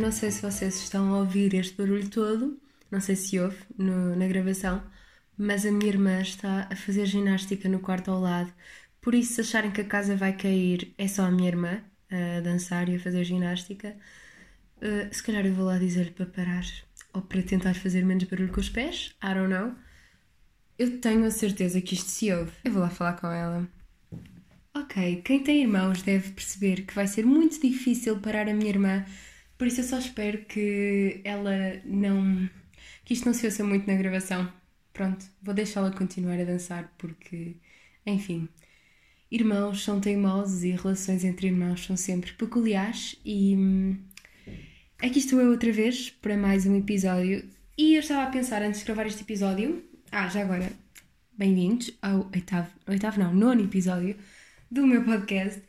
Eu não sei se vocês estão a ouvir este barulho todo, não sei se ouve no, na gravação, mas a minha irmã está a fazer ginástica no quarto ao lado, por isso, se acharem que a casa vai cair, é só a minha irmã a dançar e a fazer ginástica. Uh, se calhar eu vou lá dizer-lhe para parar ou para tentar fazer menos barulho com os pés, I don't know. Eu tenho a certeza que isto se ouve. Eu vou lá falar com ela. Ok, quem tem irmãos deve perceber que vai ser muito difícil parar a minha irmã, por isso eu só espero que ela não. que isto não se ouça muito na gravação. Pronto, vou deixá-la continuar a dançar porque, enfim, irmãos são teimosos e relações entre irmãos são sempre peculiares e. Hum, aqui estou eu outra vez para mais um episódio e eu estava a pensar antes de gravar este episódio. Ah, já agora, bem-vindos ao oitavo, oitavo não, nono episódio do meu podcast.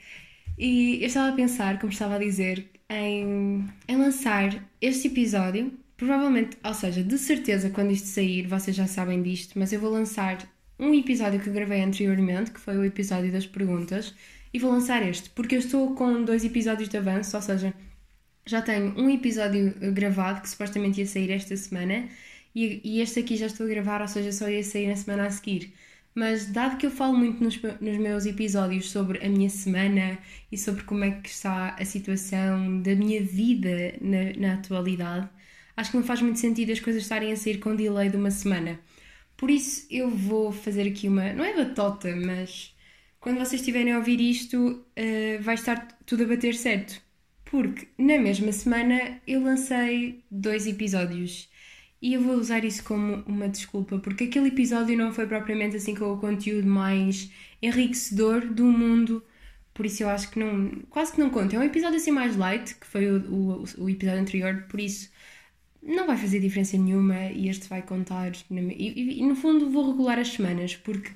E eu estava a pensar, como estava a dizer, em, em lançar este episódio. Provavelmente, ou seja, de certeza, quando isto sair, vocês já sabem disto, mas eu vou lançar um episódio que gravei anteriormente, que foi o episódio das perguntas, e vou lançar este, porque eu estou com dois episódios de avanço, ou seja, já tenho um episódio gravado que supostamente ia sair esta semana, e, e este aqui já estou a gravar, ou seja, só ia sair na semana a seguir. Mas dado que eu falo muito nos, nos, meus episódios sobre a minha semana e sobre como é que está a situação da minha vida na, na atualidade, acho que não faz muito sentido as coisas estarem a sair com delay de uma semana. Por isso eu vou fazer aqui uma. Não é batota, mas quando vocês estiverem a ouvir isto, uh, vai estar tudo a bater certo. Porque na mesma semana eu lancei dois episódios e eu vou usar isso como uma desculpa, porque aquele episódio não foi propriamente assim com o conteúdo mais enriquecedor do mundo, por isso eu acho que não. quase que não conta. É um episódio assim mais light, que foi o, o, o episódio anterior, por isso não vai fazer diferença nenhuma e este vai contar. E, e, no fundo vou regular as semanas, porque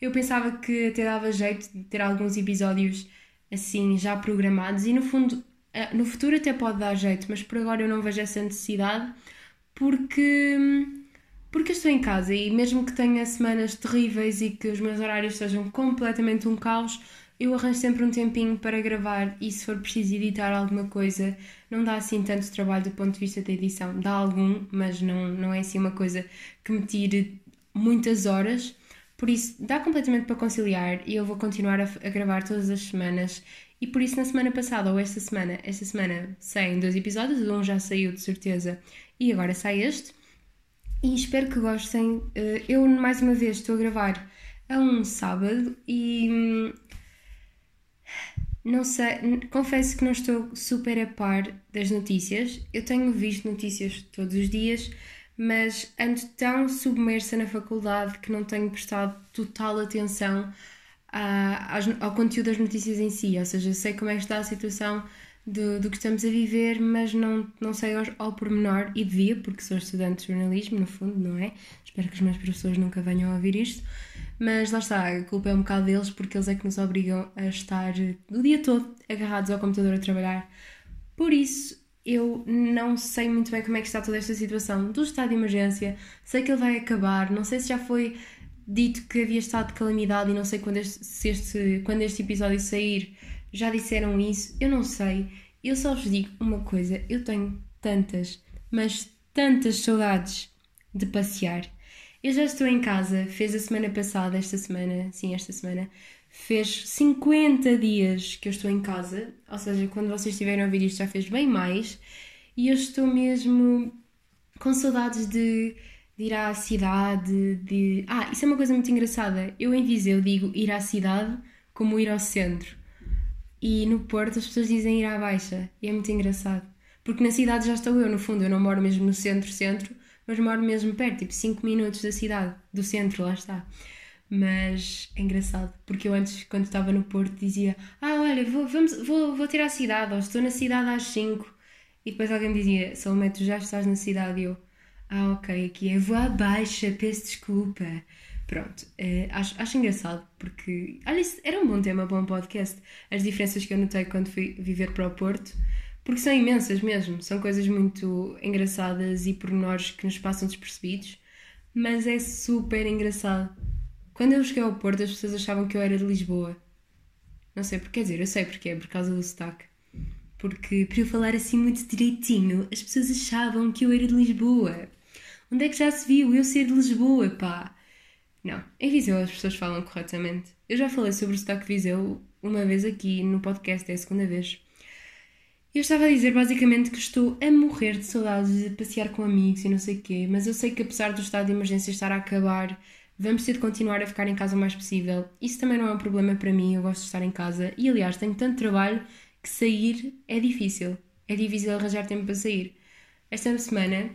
eu pensava que até dava jeito de ter alguns episódios assim já programados e no fundo eh, no futuro até pode dar jeito, mas por agora eu não vejo essa necessidade porque, porque estou em casa e mesmo que tenha semanas terríveis e que os meus horários sejam completamente um caos, eu arranjo sempre um tempinho para gravar e se for preciso editar alguma coisa, não dá assim tanto trabalho do ponto de vista da edição. Dá algum, mas não, não é assim uma coisa que me tire muitas horas. Por isso, dá completamente para conciliar e eu vou continuar a, a gravar todas as semanas. E por isso, na semana passada ou esta semana, esta semana saem dois episódios, um já saiu de certeza e agora sai este. E espero que gostem. Eh, eu, mais uma vez, estou a gravar a um sábado e. Hum, não sei, confesso que não estou super a par das notícias. Eu tenho visto notícias todos os dias, mas ando tão submersa na faculdade que não tenho prestado total atenção ao conteúdo das notícias em si. Ou seja, sei como é que está a situação do, do que estamos a viver, mas não, não sei ao, ao pormenor, e devia, porque sou estudante de jornalismo, no fundo, não é? Espero que os meus professores nunca venham a ouvir isto, mas lá está, a culpa é um bocado deles, porque eles é que nos obrigam a estar o dia todo agarrados ao computador a trabalhar. Por isso, eu não sei muito bem como é que está toda esta situação do estado de emergência, sei que ele vai acabar, não sei se já foi dito que havia estado de calamidade e não sei quando este, se este, quando este episódio sair já disseram isso, eu não sei. Eu só vos digo uma coisa: eu tenho tantas, mas tantas saudades de passear. Eu já estou em casa, fez a semana passada, esta semana, sim, esta semana, fez 50 dias que eu estou em casa, ou seja, quando vocês estiverem a ouvir isto já fez bem mais, e eu estou mesmo com saudades de, de ir à cidade, de... Ah, isso é uma coisa muito engraçada, eu em Viseu digo ir à cidade como ir ao centro. E no Porto as pessoas dizem ir à Baixa. E é muito engraçado. Porque na cidade já estou eu, no fundo. Eu não moro mesmo no centro-centro, mas moro mesmo perto, tipo 5 minutos da cidade, do centro, lá está. Mas é engraçado, porque eu antes, quando estava no Porto, dizia: Ah, olha, vou, vamos, vou, vou ter à cidade, ou estou na cidade às 5. E depois alguém dizia: um metro já estás na cidade. E eu: Ah, ok, aqui é vou à baixa, peço desculpa. Pronto, uh, acho, acho engraçado porque, olha, era um bom tema para um podcast. As diferenças que eu notei quando fui viver para o Porto, porque são imensas mesmo, são coisas muito engraçadas e pormenores que nos passam despercebidos, mas é super engraçado. Quando eu cheguei ao Porto, as pessoas achavam que eu era de Lisboa. Não sei porque, quer dizer, eu sei porque é por causa do sotaque. porque para eu falar assim muito direitinho, as pessoas achavam que eu era de Lisboa. Onde é que já se viu eu ser de Lisboa, pá? Não, em Viseu as pessoas falam corretamente. Eu já falei sobre o sotaque Viseu uma vez aqui no podcast, é a segunda vez. Eu estava a dizer basicamente que estou a morrer de saudades de passear com amigos e não sei o quê, mas eu sei que apesar do estado de emergência estar a acabar, vamos ter de continuar a ficar em casa o mais possível. Isso também não é um problema para mim, eu gosto de estar em casa e aliás tenho tanto trabalho que sair é difícil. É difícil arranjar tempo para sair. Esta semana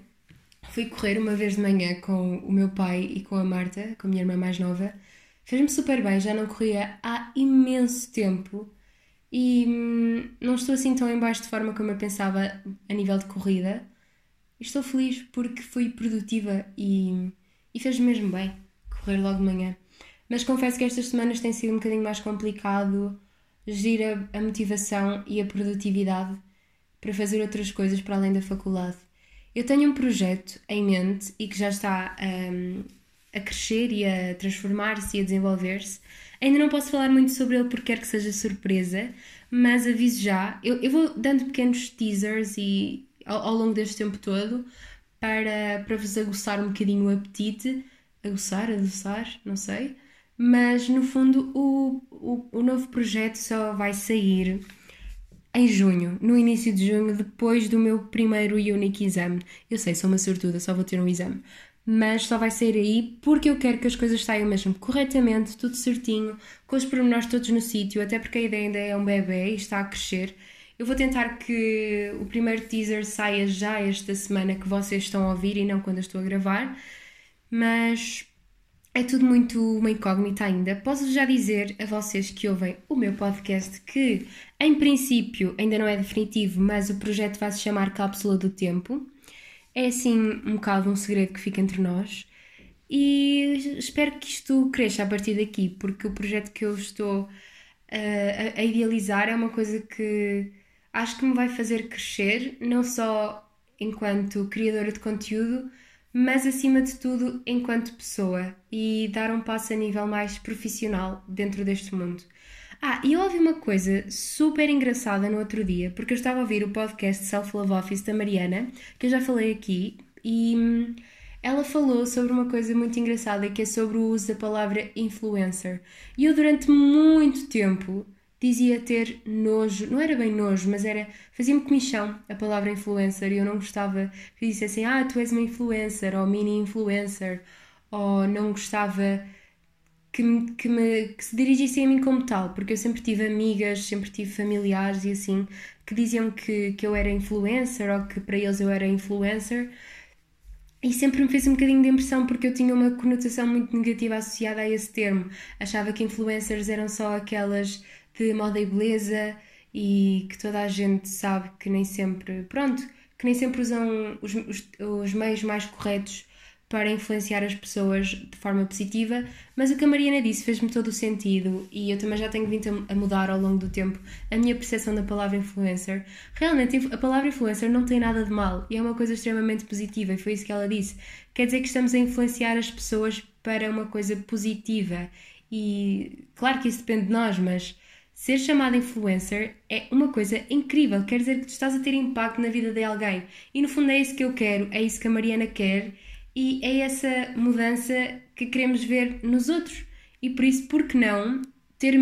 fui correr uma vez de manhã com o meu pai e com a Marta, com a minha irmã mais nova. Fez-me super bem, já não corria há imenso tempo e hum, não estou assim tão em baixo de forma como eu pensava a nível de corrida. Estou feliz porque fui produtiva e, e fez mesmo bem correr logo de manhã. Mas confesso que estas semanas têm sido um bocadinho mais complicado gerir a, a motivação e a produtividade para fazer outras coisas para além da faculdade. Eu tenho um projeto em mente e que já está um, a crescer e a transformar-se e a desenvolver-se. Ainda não posso falar muito sobre ele porque quero que seja surpresa, mas aviso já. Eu, eu vou dando pequenos teasers e, ao, ao, longo deste tempo todo para, para vos aguçar um bocadinho o apetite. Aguçar, adoçar, não sei. Mas no fundo o, o, o novo projeto só vai sair em junho, no início de junho, depois do meu primeiro e único exame. Eu sei, sou uma sortuda, só vou ter um exame mas só vai sair aí porque eu quero que as coisas saiam mesmo corretamente, tudo certinho, com os pormenores todos no sítio, até porque a ideia ainda é um bebê e está a crescer. Eu vou tentar que o primeiro teaser saia já esta semana que vocês estão a ouvir e não quando eu estou a gravar, mas é tudo muito uma incógnita ainda. Posso já dizer a vocês que ouvem o meu podcast que, em princípio, ainda não é definitivo, mas o projeto vai se chamar Cápsula do Tempo. É assim um bocado um segredo que fica entre nós e espero que isto cresça a partir daqui, porque o projeto que eu estou uh, a, a idealizar é uma coisa que acho que me vai fazer crescer, não só enquanto criadora de conteúdo, mas acima de tudo enquanto pessoa e dar um passo a nível mais profissional dentro deste mundo. Ah, e eu ouvi uma coisa super engraçada no outro dia, porque eu estava a ouvir o podcast Self Love Office da Mariana, que eu já falei aqui, e hum, ela falou sobre uma coisa muito engraçada que é sobre o uso da palavra influencer. E eu durante muito tempo dizia ter nojo, não era bem nojo, mas era fazia-me comichão a palavra influencer e eu não gostava que dissessem ah, tu és uma influencer ou mini influencer ou não gostava que, que, me, que se dirigissem a mim como tal, porque eu sempre tive amigas, sempre tive familiares e assim, que diziam que, que eu era influencer ou que para eles eu era influencer. E sempre me fez um bocadinho de impressão porque eu tinha uma conotação muito negativa associada a esse termo. Achava que influencers eram só aquelas de moda e beleza e que toda a gente sabe que nem sempre, pronto, que nem sempre usam os, os, os meios mais corretos para influenciar as pessoas de forma positiva, mas o que a Mariana disse fez-me todo o sentido e eu também já tenho vindo a mudar ao longo do tempo a minha percepção da palavra influencer. Realmente, a palavra influencer não tem nada de mal e é uma coisa extremamente positiva e foi isso que ela disse. Quer dizer que estamos a influenciar as pessoas para uma coisa positiva e claro que isso depende de nós, mas ser chamada influencer é uma coisa incrível, quer dizer que tu estás a ter impacto na vida de alguém e no fundo é isso que eu quero, é isso que a Mariana quer e é essa mudança que queremos ver nos outros. E por isso, por que não ter.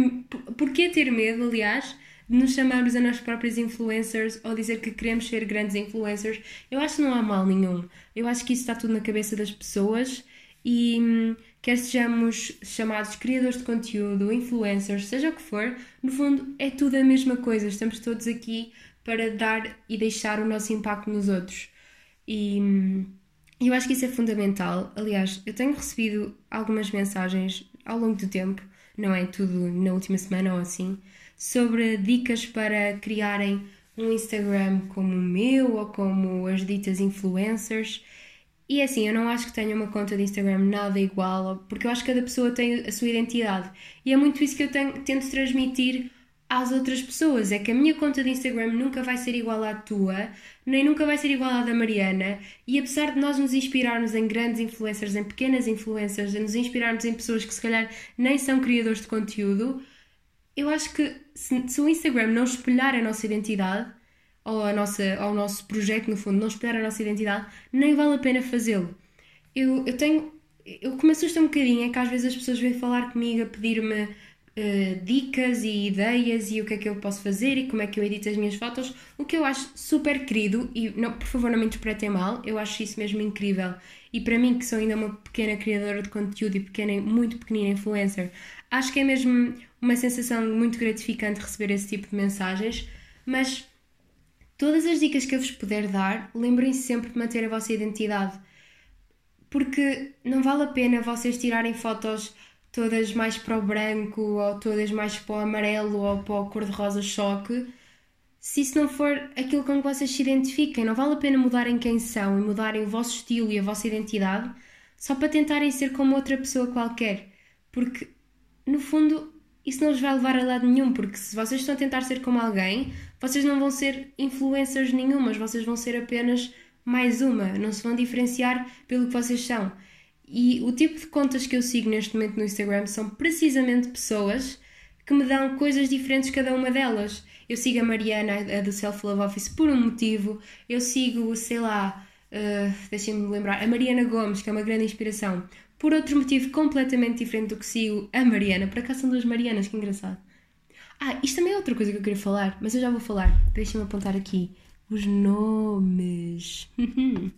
Porquê ter medo, aliás, de nos chamarmos a nós próprios influencers ou dizer que queremos ser grandes influencers? Eu acho que não há mal nenhum. Eu acho que isso está tudo na cabeça das pessoas e hum, quer sejamos chamados criadores de conteúdo, influencers, seja o que for, no fundo é tudo a mesma coisa. Estamos todos aqui para dar e deixar o nosso impacto nos outros. E eu acho que isso é fundamental. Aliás, eu tenho recebido algumas mensagens ao longo do tempo, não é tudo na última semana ou assim, sobre dicas para criarem um Instagram como o meu ou como as ditas influencers. E é assim, eu não acho que tenha uma conta de Instagram nada igual, porque eu acho que cada pessoa tem a sua identidade. E é muito isso que eu tenho, tento transmitir às outras pessoas. É que a minha conta de Instagram nunca vai ser igual à tua, nem nunca vai ser igual à da Mariana. E apesar de nós nos inspirarmos em grandes influencers, em pequenas influencers, de nos inspirarmos em pessoas que se calhar nem são criadores de conteúdo, eu acho que se, se o Instagram não espelhar a nossa identidade, ou a nossa, ao nosso projeto, no fundo, não espelhar a nossa identidade, nem vale a pena fazê-lo. Eu, eu tenho. O que me assusta um bocadinho é que às vezes as pessoas vêm falar comigo a pedir-me uh, dicas e ideias e o que é que eu posso fazer e como é que eu edito as minhas fotos, o que eu acho super querido e não, por favor não me interpretem mal, eu acho isso mesmo incrível. E para mim, que sou ainda uma pequena criadora de conteúdo e pequena, muito pequenina influencer, acho que é mesmo uma sensação muito gratificante receber esse tipo de mensagens, mas todas as dicas que eu vos puder dar, lembrem-se sempre de manter a vossa identidade porque não vale a pena vocês tirarem fotos todas mais para o branco ou todas mais para o amarelo ou para o cor-de-rosa choque se isso não for aquilo com que vocês se identifiquem. Não vale a pena mudarem quem são e mudarem o vosso estilo e a vossa identidade só para tentarem ser como outra pessoa qualquer. Porque, no fundo, isso não os vai levar a lado nenhum. Porque se vocês estão a tentar ser como alguém, vocês não vão ser influencers nenhumas, vocês vão ser apenas mais uma, não se vão diferenciar pelo que vocês são. E o tipo de contas que eu sigo neste momento no Instagram são precisamente pessoas que me dão coisas diferentes cada uma delas. Eu sigo a Mariana, a do Self Love Office, por um motivo. Eu sigo, sei lá, uh, deixem-me lembrar, a Mariana Gomes, que é uma grande inspiração, por outro motivo completamente diferente do que sigo a Mariana. Por acaso são duas Marianas, que engraçado. Ah, isto também é outra coisa que eu queria falar, mas eu já vou falar. Deixem-me apontar aqui os nomes.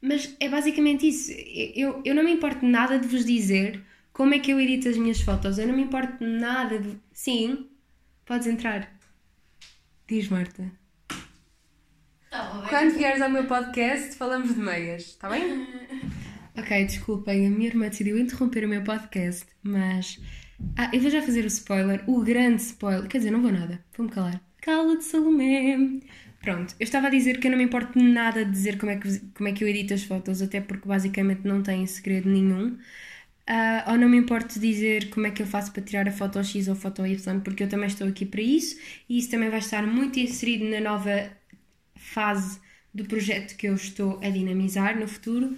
Mas é basicamente isso. Eu, eu não me importo nada de vos dizer como é que eu edito as minhas fotos. Eu não me importo nada de. Sim, podes entrar. Diz, Marta. Tá Quando vieres ao meu podcast, falamos de meias, está bem? ok, desculpem, a minha irmã decidiu interromper o meu podcast, mas. Ah, eu vou já fazer o spoiler, o grande spoiler. Quer dizer, não vou nada, vou-me calar. Cala-te, Salomé! Pronto, eu estava a dizer que eu não me importo nada de dizer como é que, como é que eu edito as fotos, até porque basicamente não tem segredo nenhum. Uh, ou não me importo de dizer como é que eu faço para tirar a foto X ou a foto Y, porque eu também estou aqui para isso e isso também vai estar muito inserido na nova fase do projeto que eu estou a dinamizar no futuro.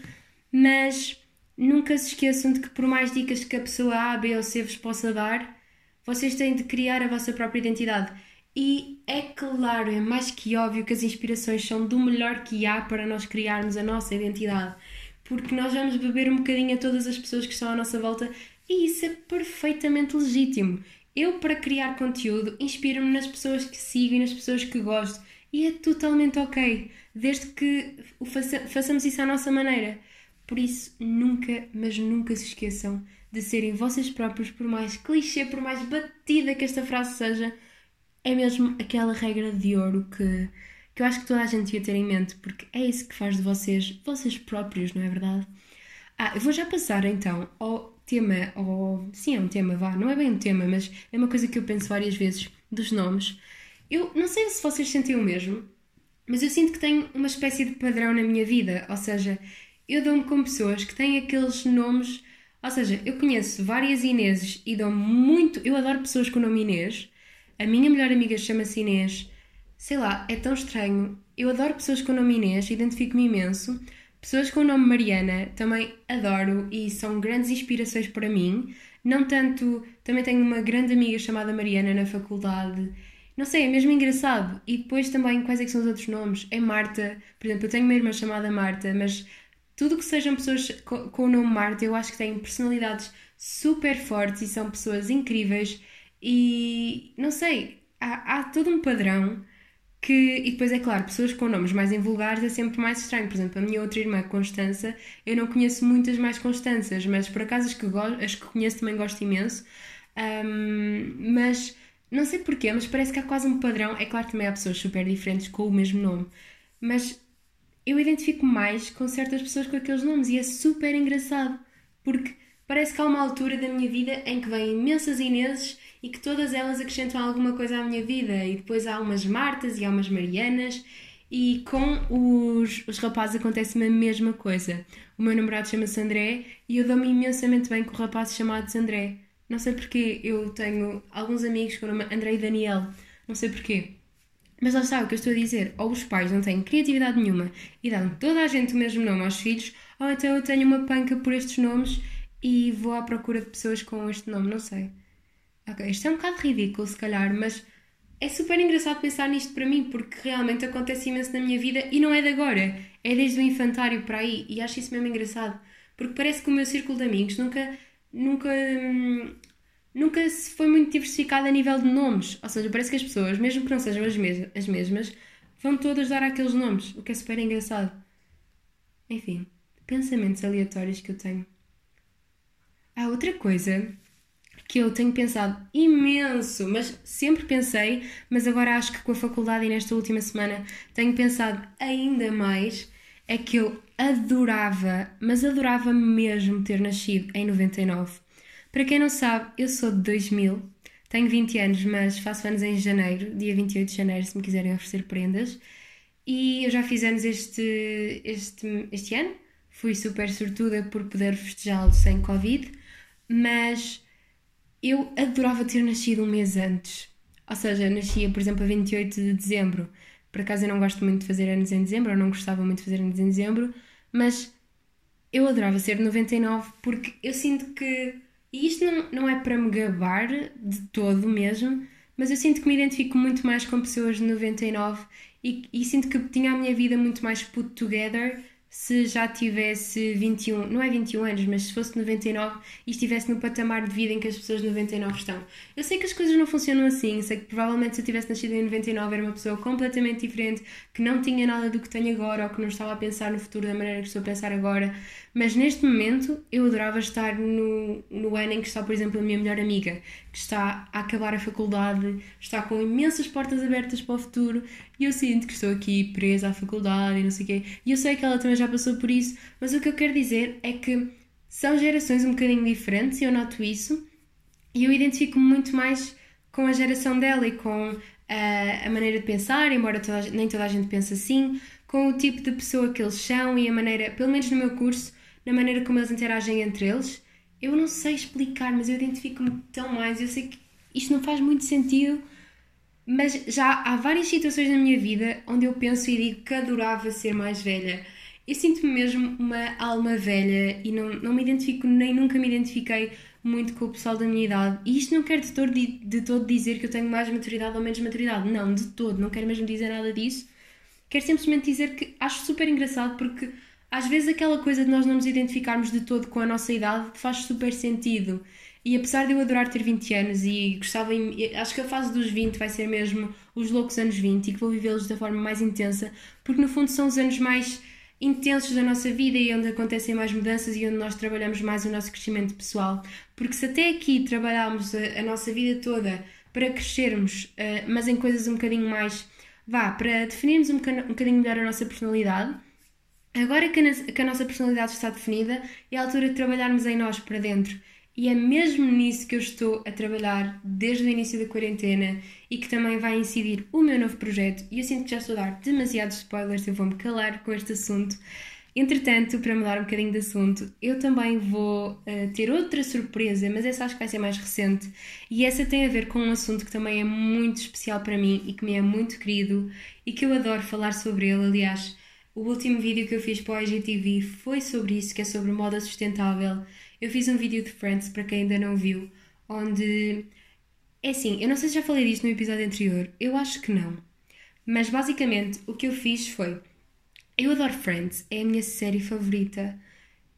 Mas nunca se esqueçam de que, por mais dicas que a pessoa A, B ou C vos possa dar, vocês têm de criar a vossa própria identidade. E é claro, é mais que óbvio que as inspirações são do melhor que há para nós criarmos a nossa identidade, porque nós vamos beber um bocadinho a todas as pessoas que estão à nossa volta e isso é perfeitamente legítimo. Eu, para criar conteúdo, inspiro-me nas pessoas que sigo e nas pessoas que gosto e é totalmente ok, desde que faça, façamos isso à nossa maneira. Por isso, nunca, mas nunca se esqueçam de serem vocês próprios, por mais clichê, por mais batida que esta frase seja é mesmo aquela regra de ouro que, que eu acho que toda a gente devia ter em mente, porque é isso que faz de vocês, vocês próprios, não é verdade? Ah, eu vou já passar então ao tema, ao... sim, é um tema, vá, não é bem um tema, mas é uma coisa que eu penso várias vezes dos nomes. Eu não sei se vocês sentem o mesmo, mas eu sinto que tenho uma espécie de padrão na minha vida, ou seja, eu dou-me com pessoas que têm aqueles nomes, ou seja, eu conheço várias Ineses e dou muito, eu adoro pessoas com o nome Inês, a minha melhor amiga chama-se Inês. Sei lá, é tão estranho. Eu adoro pessoas com o nome Inês, identifico-me imenso. Pessoas com o nome Mariana também adoro e são grandes inspirações para mim. Não tanto. Também tenho uma grande amiga chamada Mariana na faculdade. Não sei, é mesmo engraçado. E depois também, quais é que são os outros nomes? É Marta. Por exemplo, eu tenho uma irmã chamada Marta, mas tudo que sejam pessoas com, com o nome Marta, eu acho que têm personalidades super fortes e são pessoas incríveis e não sei, há, há todo um padrão que, e depois é claro, pessoas com nomes mais invulgares é sempre mais estranho. Por exemplo, a minha outra irmã, Constança, eu não conheço muitas mais Constanças, mas por acaso as que, as que conheço também gosto imenso. Um, mas não sei porquê, mas parece que há quase um padrão. É claro que também há pessoas super diferentes com o mesmo nome, mas eu identifico mais com certas pessoas com aqueles nomes e é super engraçado porque parece que há uma altura da minha vida em que vêm imensas Ineses e que todas elas acrescentam alguma coisa à minha vida. E depois há umas Martas e há umas Marianas. E com os, os rapazes acontece a mesma coisa. O meu namorado chama-se André e eu dou-me imensamente bem com rapazes chamados André. Não sei porquê, eu tenho alguns amigos com o nome André e Daniel. Não sei porquê. Mas lá está o que eu estou a dizer. Ou os pais não têm criatividade nenhuma e dão toda a gente o mesmo nome aos filhos, ou então eu tenho uma panca por estes nomes e vou à procura de pessoas com este nome, não sei. Ok, isto é um bocado ridículo, se calhar, mas é super engraçado pensar nisto para mim, porque realmente acontece imenso na minha vida e não é de agora, é desde o infantário para aí, e acho isso mesmo engraçado, porque parece que o meu círculo de amigos nunca, nunca, hum, nunca se foi muito diversificado a nível de nomes, ou seja, parece que as pessoas, mesmo que não sejam as, mes as mesmas, vão todas dar aqueles nomes, o que é super engraçado. Enfim, pensamentos aleatórios que eu tenho. Há outra coisa que eu tenho pensado imenso, mas sempre pensei, mas agora acho que com a faculdade e nesta última semana tenho pensado ainda mais, é que eu adorava, mas adorava mesmo ter nascido em 99. Para quem não sabe, eu sou de 2000, tenho 20 anos, mas faço anos em janeiro, dia 28 de janeiro, se me quiserem oferecer prendas. E eu já fiz anos este, este, este ano, fui super sortuda por poder festejá-lo sem Covid, mas eu adorava ter nascido um mês antes. Ou seja, nascia, por exemplo, a 28 de dezembro. Por acaso eu não gosto muito de fazer anos em dezembro, ou não gostava muito de fazer anos em dezembro, mas eu adorava ser de 99 porque eu sinto que. E isto não, não é para me gabar de todo mesmo, mas eu sinto que me identifico muito mais com pessoas de 99 e, e sinto que tinha a minha vida muito mais put together se já tivesse 21, não é 21 anos, mas se fosse 99 e estivesse no patamar de vida em que as pessoas de 99 estão. Eu sei que as coisas não funcionam assim, sei que provavelmente se eu tivesse nascido em 99 era uma pessoa completamente diferente, que não tinha nada do que tenho agora ou que não estava a pensar no futuro da maneira que estou a pensar agora, mas neste momento eu adorava estar no, no ano em que está, por exemplo, a minha melhor amiga, que está a acabar a faculdade, está com imensas portas abertas para o futuro e eu sinto que estou aqui presa à faculdade e não sei o quê. E eu sei que ela também já passou por isso, mas o que eu quero dizer é que são gerações um bocadinho diferentes e eu noto isso e eu identifico-me muito mais com a geração dela e com a, a maneira de pensar, embora toda nem toda a gente pense assim, com o tipo de pessoa que eles são e a maneira, pelo menos no meu curso, na maneira como eles interagem entre eles eu não sei explicar, mas eu identifico-me tão mais. Eu sei que isto não faz muito sentido, mas já há várias situações na minha vida onde eu penso e digo que adorava ser mais velha. Eu sinto-me mesmo uma alma velha e não, não me identifico, nem nunca me identifiquei muito com o pessoal da minha idade. E isto não quer de todo, de, de todo dizer que eu tenho mais maturidade ou menos maturidade. Não, de todo. Não quero mesmo dizer nada disso. Quero simplesmente dizer que acho super engraçado porque às vezes aquela coisa de nós não nos identificarmos de todo com a nossa idade faz super sentido. E apesar de eu adorar ter 20 anos e gostava, acho que a fase dos 20 vai ser mesmo os loucos anos 20 e que vou vivê-los da forma mais intensa, porque no fundo são os anos mais intensos da nossa vida e onde acontecem mais mudanças e onde nós trabalhamos mais o nosso crescimento pessoal. Porque se até aqui trabalhámos a, a nossa vida toda para crescermos, uh, mas em coisas um bocadinho mais, vá, para definirmos um um bocadinho melhor a nossa personalidade, Agora que a, que a nossa personalidade está definida, é a altura de trabalharmos em nós para dentro. E é mesmo nisso que eu estou a trabalhar desde o início da quarentena e que também vai incidir o meu novo projeto. E eu sinto que já estou a dar demasiados spoilers, eu vou-me calar com este assunto. Entretanto, para mudar um bocadinho de assunto, eu também vou uh, ter outra surpresa, mas essa acho que vai ser mais recente. E essa tem a ver com um assunto que também é muito especial para mim e que me é muito querido e que eu adoro falar sobre ele. Aliás, o último vídeo que eu fiz para o IGTV foi sobre isso, que é sobre moda sustentável. Eu fiz um vídeo de Friends, para quem ainda não viu, onde. É assim, eu não sei se já falei disto no episódio anterior, eu acho que não. Mas basicamente o que eu fiz foi. Eu adoro Friends, é a minha série favorita.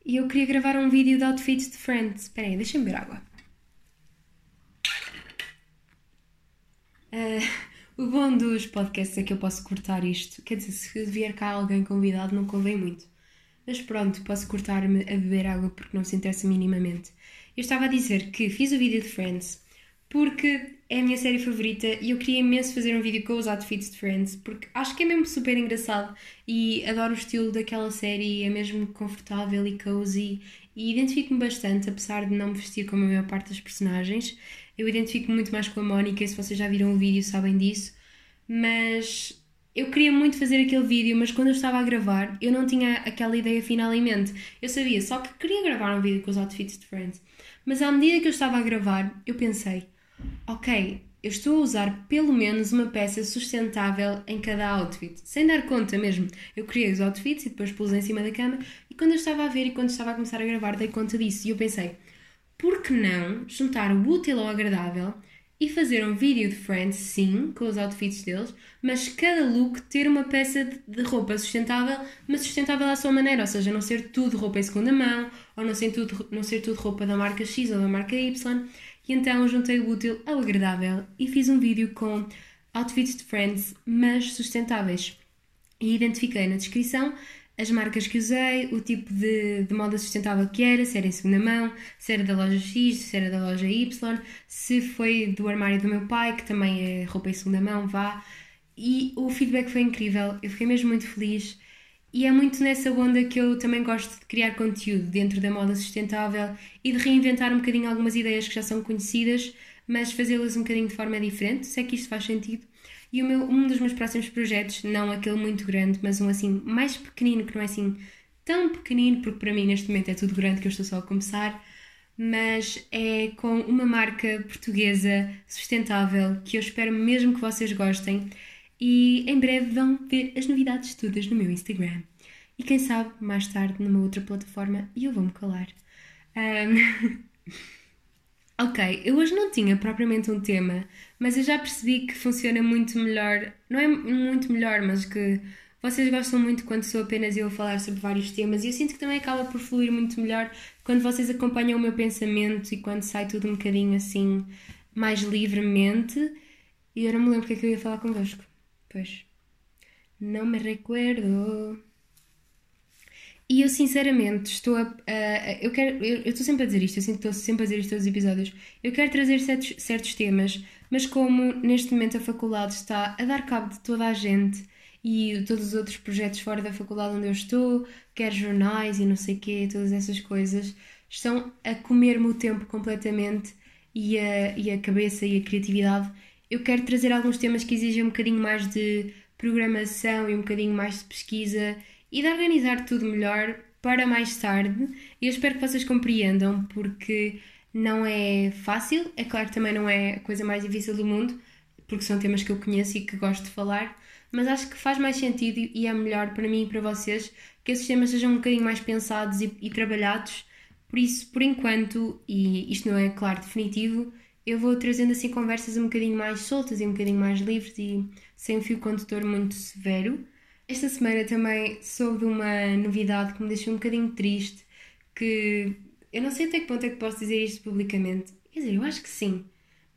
E eu queria gravar um vídeo de outfits de Friends. Espera aí, deixa-me beber água. Uh, o bom dos podcasts é que eu posso cortar isto. Quer dizer, se vier cá alguém convidado, não convém muito. Mas pronto, posso cortar-me a beber água porque não se interessa minimamente. Eu estava a dizer que fiz o vídeo de Friends porque é a minha série favorita e eu queria imenso fazer um vídeo com os outfits de Friends porque acho que é mesmo super engraçado e adoro o estilo daquela série, é mesmo confortável e cozy e identifico-me bastante, apesar de não me vestir como a maior parte das personagens. Eu identifico muito mais com a Mónica, se vocês já viram o vídeo sabem disso. Mas eu queria muito fazer aquele vídeo, mas quando eu estava a gravar, eu não tinha aquela ideia final em mente. Eu sabia só que queria gravar um vídeo com os outfits de Friends. Mas à medida que eu estava a gravar, eu pensei: ok, eu estou a usar pelo menos uma peça sustentável em cada outfit, sem dar conta mesmo. Eu criei os outfits e depois pus em cima da cama, e quando eu estava a ver e quando estava a começar a gravar, dei conta disso. E eu pensei: por que não juntar o útil ao agradável e fazer um vídeo de Friends, sim, com os outfits deles, mas cada look ter uma peça de roupa sustentável, mas sustentável à sua maneira, ou seja, não ser tudo roupa em segunda mão, ou não ser tudo, não ser tudo roupa da marca X ou da marca Y. E então juntei o útil ao agradável e fiz um vídeo com outfits de Friends, mas sustentáveis. E identifiquei na descrição as marcas que usei, o tipo de, de moda sustentável que era, se era em segunda mão, se era da loja X, se era da loja Y, se foi do armário do meu pai, que também é roupa em segunda mão, vá. E o feedback foi incrível, eu fiquei mesmo muito feliz. E é muito nessa onda que eu também gosto de criar conteúdo dentro da moda sustentável e de reinventar um bocadinho algumas ideias que já são conhecidas, mas fazê-las um bocadinho de forma diferente, se é que isto faz sentido. E o meu, um dos meus próximos projetos, não aquele muito grande, mas um assim mais pequenino, que não é assim tão pequenino, porque para mim neste momento é tudo grande que eu estou só a começar, mas é com uma marca portuguesa sustentável que eu espero mesmo que vocês gostem e em breve vão ver as novidades todas no meu Instagram. E quem sabe mais tarde numa outra plataforma e eu vou-me calar. Um... ok, eu hoje não tinha propriamente um tema, mas eu já percebi que funciona muito melhor, não é muito melhor, mas que vocês gostam muito quando sou apenas eu a falar sobre vários temas e eu sinto que também acaba por fluir muito melhor quando vocês acompanham o meu pensamento e quando sai tudo um bocadinho assim mais livremente. E eu não me lembro o que é que eu ia falar convosco. Pois. Não me recuerdo. E eu sinceramente estou a. eu quero. Eu, estou sempre a dizer isto, eu sinto que estou sempre a dizer isto todos os episódios. Eu quero trazer certos, certos temas, mas como neste momento a faculdade está a dar cabo de toda a gente e todos os outros projetos fora da faculdade onde eu estou, quer jornais e não sei quê, todas essas coisas, estão a comer-me o tempo completamente e a, e a cabeça e a criatividade. Eu quero trazer alguns temas que exigem um bocadinho mais de programação e um bocadinho mais de pesquisa e de organizar tudo melhor para mais tarde. E eu espero que vocês compreendam, porque não é fácil, é claro que também não é a coisa mais difícil do mundo, porque são temas que eu conheço e que gosto de falar, mas acho que faz mais sentido e é melhor para mim e para vocês que esses temas sejam um bocadinho mais pensados e, e trabalhados. Por isso, por enquanto, e isto não é claro definitivo, eu vou trazendo assim conversas um bocadinho mais soltas e um bocadinho mais livres e sem um fio condutor muito severo. Esta semana também soube de uma novidade que me deixou um bocadinho triste, que eu não sei até que ponto é que posso dizer isto publicamente. Quer dizer, eu acho que sim,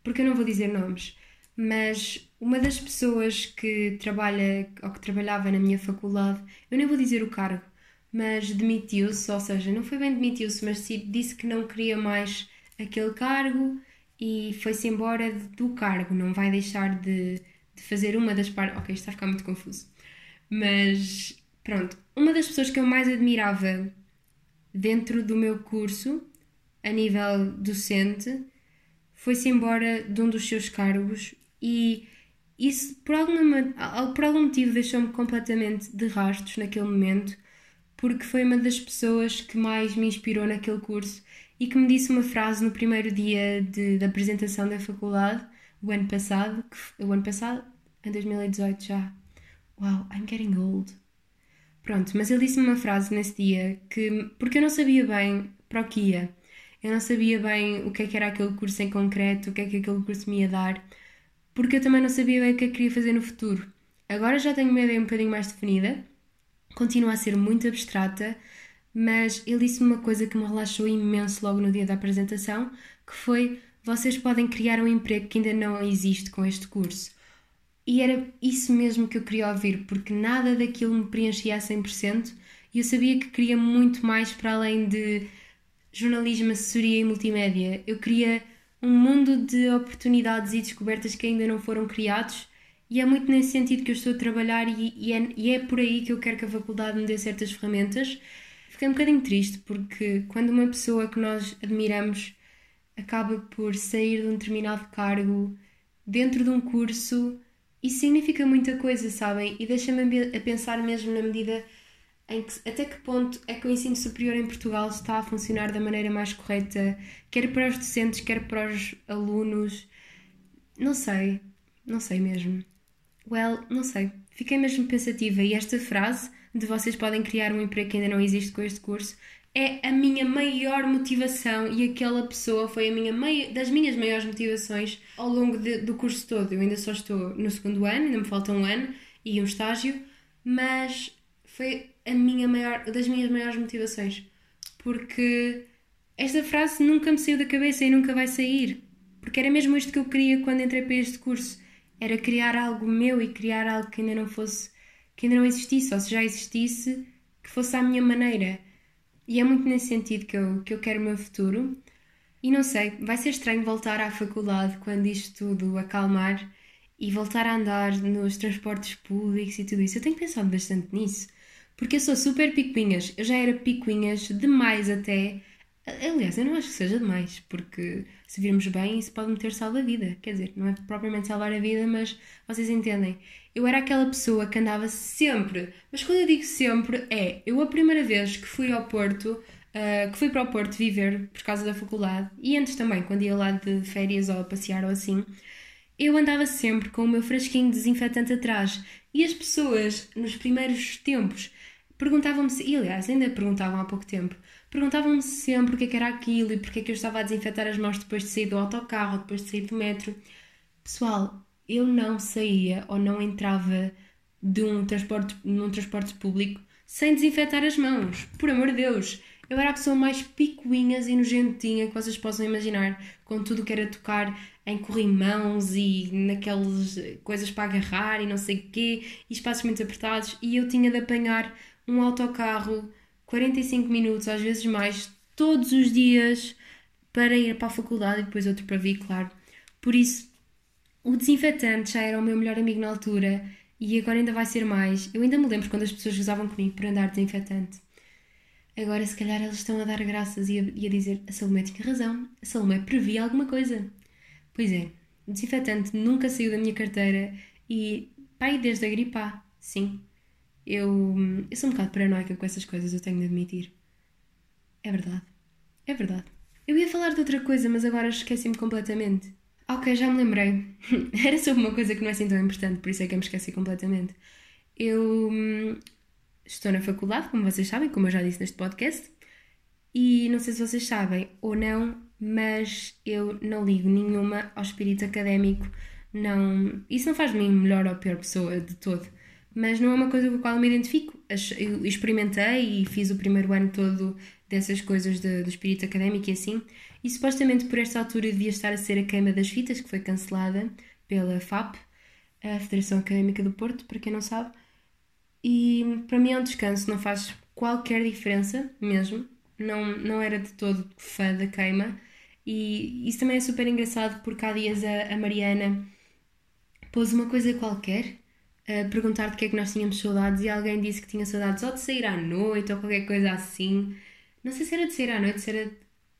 porque eu não vou dizer nomes. Mas uma das pessoas que trabalha ou que trabalhava na minha faculdade, eu nem vou dizer o cargo, mas demitiu-se, ou seja, não foi bem demitiu-se, mas disse que não queria mais aquele cargo e foi-se embora do cargo, não vai deixar de, de fazer uma das partes. Ok, isto está a ficar muito confuso. Mas pronto, uma das pessoas que eu mais admirava dentro do meu curso, a nível docente, foi-se embora de um dos seus cargos e isso por, alguma, por algum motivo deixou-me completamente de rastros naquele momento, porque foi uma das pessoas que mais me inspirou naquele curso e que me disse uma frase no primeiro dia de, de apresentação da faculdade, o ano passado, que, o ano passado, em 2018 já, Wow, I'm getting old. Pronto, mas ele disse-me uma frase nesse dia que. Porque eu não sabia bem para o que ia. Eu não sabia bem o que é que era aquele curso em concreto, o que é que aquele curso me ia dar, porque eu também não sabia bem o que é que queria fazer no futuro. Agora já tenho uma ideia um bocadinho mais definida, continua a ser muito abstrata, mas ele disse-me uma coisa que me relaxou imenso logo no dia da apresentação, que foi vocês podem criar um emprego que ainda não existe com este curso. E era isso mesmo que eu queria ouvir, porque nada daquilo me preenchia a 100% e eu sabia que queria muito mais para além de jornalismo, assessoria e multimédia. Eu queria um mundo de oportunidades e descobertas que ainda não foram criados e é muito nesse sentido que eu estou a trabalhar e, e, é, e é por aí que eu quero que a faculdade me dê certas ferramentas. Fiquei um bocadinho triste porque quando uma pessoa que nós admiramos acaba por sair de um determinado cargo dentro de um curso isso significa muita coisa, sabem? E deixa-me a pensar mesmo na medida em que até que ponto é que o ensino superior em Portugal está a funcionar da maneira mais correta, quer para os docentes, quer para os alunos. Não sei, não sei mesmo. Well, não sei. Fiquei mesmo pensativa e esta frase de vocês podem criar um emprego que ainda não existe com este curso é a minha maior motivação e aquela pessoa foi a minha mai... das minhas maiores motivações ao longo de, do curso todo. Eu ainda só estou no segundo ano, ainda me falta um ano e um estágio, mas foi a minha maior, das minhas maiores motivações. Porque esta frase nunca me saiu da cabeça e nunca vai sair. Porque era mesmo isto que eu queria quando entrei para este curso. Era criar algo meu e criar algo que ainda não fosse, que ainda não existisse, ou se já existisse, que fosse à minha maneira. E é muito nesse sentido que eu, que eu quero o meu futuro. E não sei, vai ser estranho voltar à faculdade quando isto tudo acalmar e voltar a andar nos transportes públicos e tudo isso. Eu tenho pensado bastante nisso, porque eu sou super picuinhas. Eu já era picuinhas demais até Aliás, eu não acho que seja demais, porque se virmos bem, isso pode-me ter salvo a vida. Quer dizer, não é propriamente salvar a vida, mas vocês entendem. Eu era aquela pessoa que andava sempre, mas quando eu digo sempre, é eu a primeira vez que fui ao Porto, uh, que fui para o Porto viver por causa da faculdade, e antes também, quando ia lá de férias ou a passear ou assim, eu andava sempre com o meu frasquinho de desinfetante atrás. E as pessoas, nos primeiros tempos, perguntavam-me se, e aliás, ainda perguntavam há pouco tempo, perguntavam-me sempre o que, é que era aquilo e porque é que eu estava a desinfetar as mãos depois de sair do autocarro, depois de sair do metro. Pessoal, eu não saía ou não entrava de um transporte, num transporte público sem desinfetar as mãos. Por amor de Deus! Eu era a pessoa mais picuinhas e nojentinha que vocês possam imaginar, com tudo que era tocar em corrimãos e naquelas coisas para agarrar e não sei o quê, e espaços muito apertados, e eu tinha de apanhar um autocarro 45 minutos, às vezes mais, todos os dias para ir para a faculdade e depois outro para vir, claro. Por isso, o desinfetante já era o meu melhor amigo na altura e agora ainda vai ser mais. Eu ainda me lembro quando as pessoas usavam comigo para andar desinfetante. Agora, se calhar, elas estão a dar graças e a, e a dizer: a Salomé tinha razão, a Salomé previa alguma coisa. Pois é, o desinfetante nunca saiu da minha carteira e, pai, desde a gripe sim. Eu, eu sou um bocado paranoica com essas coisas, eu tenho de admitir. É verdade. É verdade. Eu ia falar de outra coisa, mas agora esqueci-me completamente. Ok, já me lembrei. Era sobre uma coisa que não é assim tão importante, por isso é que eu me esqueci completamente. Eu hum, estou na faculdade, como vocês sabem, como eu já disse neste podcast, e não sei se vocês sabem ou não, mas eu não ligo nenhuma ao espírito académico. Não, isso não faz de mim melhor ou pior pessoa de todo mas não é uma coisa com a qual eu me identifico. Eu experimentei e fiz o primeiro ano todo dessas coisas de, do espírito académico e assim, e supostamente por esta altura devia estar a ser a queima das fitas, que foi cancelada pela FAP, a Federação Académica do Porto, para quem não sabe, e para mim é um descanso, não faz qualquer diferença mesmo, não, não era de todo fã da queima, e isso também é super engraçado porque há dias a, a Mariana pôs uma coisa qualquer a perguntar de que é que nós tínhamos saudades e alguém disse que tinha saudades ou de sair à noite ou qualquer coisa assim. Não sei se era de sair à noite, se era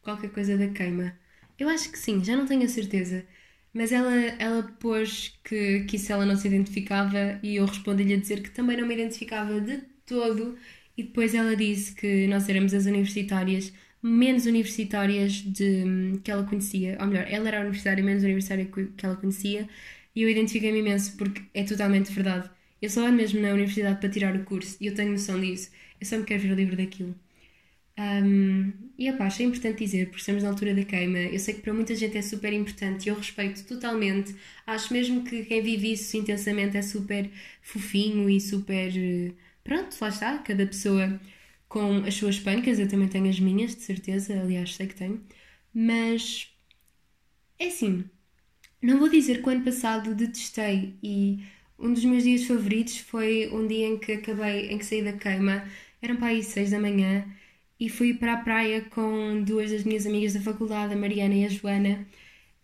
qualquer coisa da queima. Eu acho que sim, já não tenho a certeza. Mas ela, ela pôs que, que isso ela não se identificava e eu respondi-lhe a dizer que também não me identificava de todo. E depois ela disse que nós éramos as universitárias menos universitárias de, que ela conhecia. Ou melhor, ela era a universitária menos universitária que ela conhecia e eu identifiquei-me imenso porque é totalmente verdade. Eu só ando mesmo na universidade para tirar o curso e eu tenho noção disso. Eu só me quero ver livre daquilo. Um, e opá, achei importante dizer, porque estamos na altura da queima. Eu sei que para muita gente é super importante e eu respeito totalmente. Acho mesmo que quem vive isso intensamente é super fofinho e super. Pronto, lá está, cada pessoa com as suas pancas. Eu também tenho as minhas, de certeza, aliás, sei que tenho. Mas é assim, não vou dizer que o ano passado detestei e um dos meus dias favoritos foi um dia em que acabei, em que saí da queima, eram para aí seis da manhã e fui para a praia com duas das minhas amigas da faculdade, a Mariana e a Joana,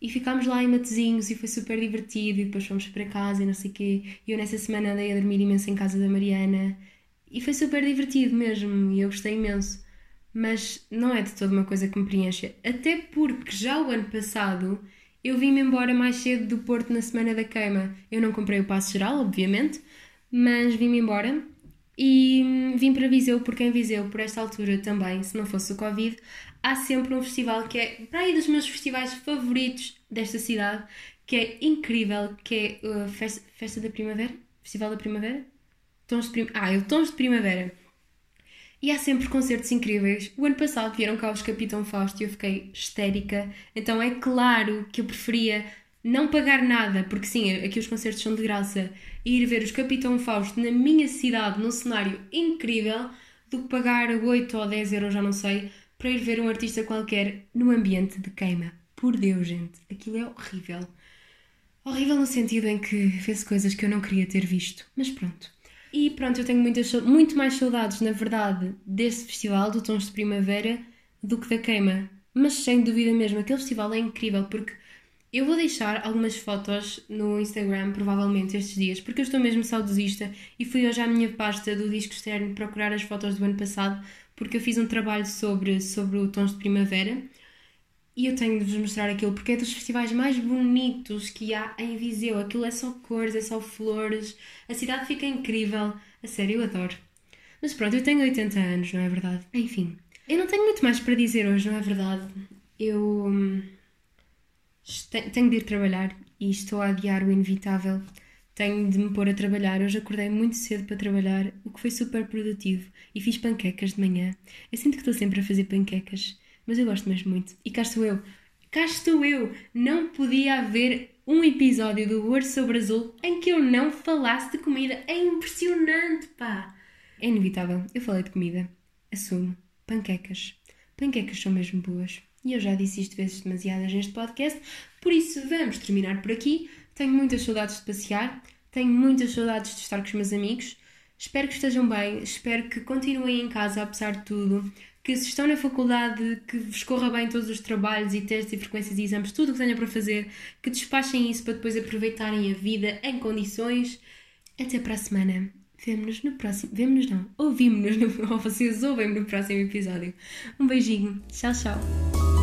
e ficámos lá em Matezinhos e foi super divertido e depois fomos para casa e não sei o quê. E eu nessa semana andei a dormir imenso em casa da Mariana e foi super divertido mesmo e eu gostei imenso. Mas não é de toda uma coisa que me preenche, até porque já o ano passado eu vim-me embora mais cedo do Porto na semana da queima. Eu não comprei o passo geral, obviamente, mas vim-me embora e vim para Viseu, porque em Viseu, por esta altura também, se não fosse o Covid, há sempre um festival que é para aí dos meus festivais favoritos desta cidade, que é incrível, que é a Festa, Festa da Primavera, Festival da Primavera? Tons de Prim... Ah, é o Tons de Primavera. E há sempre concertos incríveis. O ano passado vieram cá os Capitão Fausto e eu fiquei histérica. Então é claro que eu preferia não pagar nada, porque sim, aqui os concertos são de graça, e ir ver os Capitão Fausto na minha cidade, num cenário incrível, do que pagar 8 ou 10 euros, já não sei, para ir ver um artista qualquer no ambiente de queima. Por Deus, gente, aquilo é horrível. Horrível no sentido em que fez coisas que eu não queria ter visto, mas pronto. E pronto, eu tenho muitas, muito mais saudades, na verdade, desse festival, do Tons de Primavera, do que da queima. Mas sem dúvida mesmo, aquele festival é incrível porque eu vou deixar algumas fotos no Instagram, provavelmente, estes dias, porque eu estou mesmo saudosista e fui hoje à minha pasta do disco externo procurar as fotos do ano passado, porque eu fiz um trabalho sobre, sobre o Tons de Primavera e eu tenho de vos mostrar aquilo, porque é dos festivais mais bonitos que há em Viseu. Aquilo é só cores, é só flores, a cidade fica incrível. A sério, eu adoro. Mas pronto, eu tenho 80 anos, não é verdade? Enfim, eu não tenho muito mais para dizer hoje, não é verdade? Eu hum, tenho de ir trabalhar e estou a adiar o inevitável. Tenho de me pôr a trabalhar. Hoje acordei muito cedo para trabalhar, o que foi super produtivo. E fiz panquecas de manhã. Eu sinto que estou sempre a fazer panquecas, mas eu gosto mesmo muito. E cá estou eu. Cá estou eu! Não podia haver um episódio do Ouro sobre Azul em que eu não falasse de comida. É impressionante, pá! É inevitável. Eu falei de comida. Assumo. Panquecas. Panquecas são mesmo boas. E eu já disse isto vezes demasiadas neste podcast, por isso vamos terminar por aqui. Tenho muitas saudades de passear, tenho muitas saudades de estar com os meus amigos. Espero que estejam bem, espero que continuem em casa apesar de tudo, que se estão na faculdade, que vos corra bem todos os trabalhos e testes e frequências e exames, tudo o que tenham para fazer, que despachem isso para depois aproveitarem a vida em condições. Até para a semana. Vemo-nos no próximo. Vemo-nos não. Ouvimos-nos no. Ou vocês ouvem-me no próximo episódio. Um beijinho. Tchau, tchau.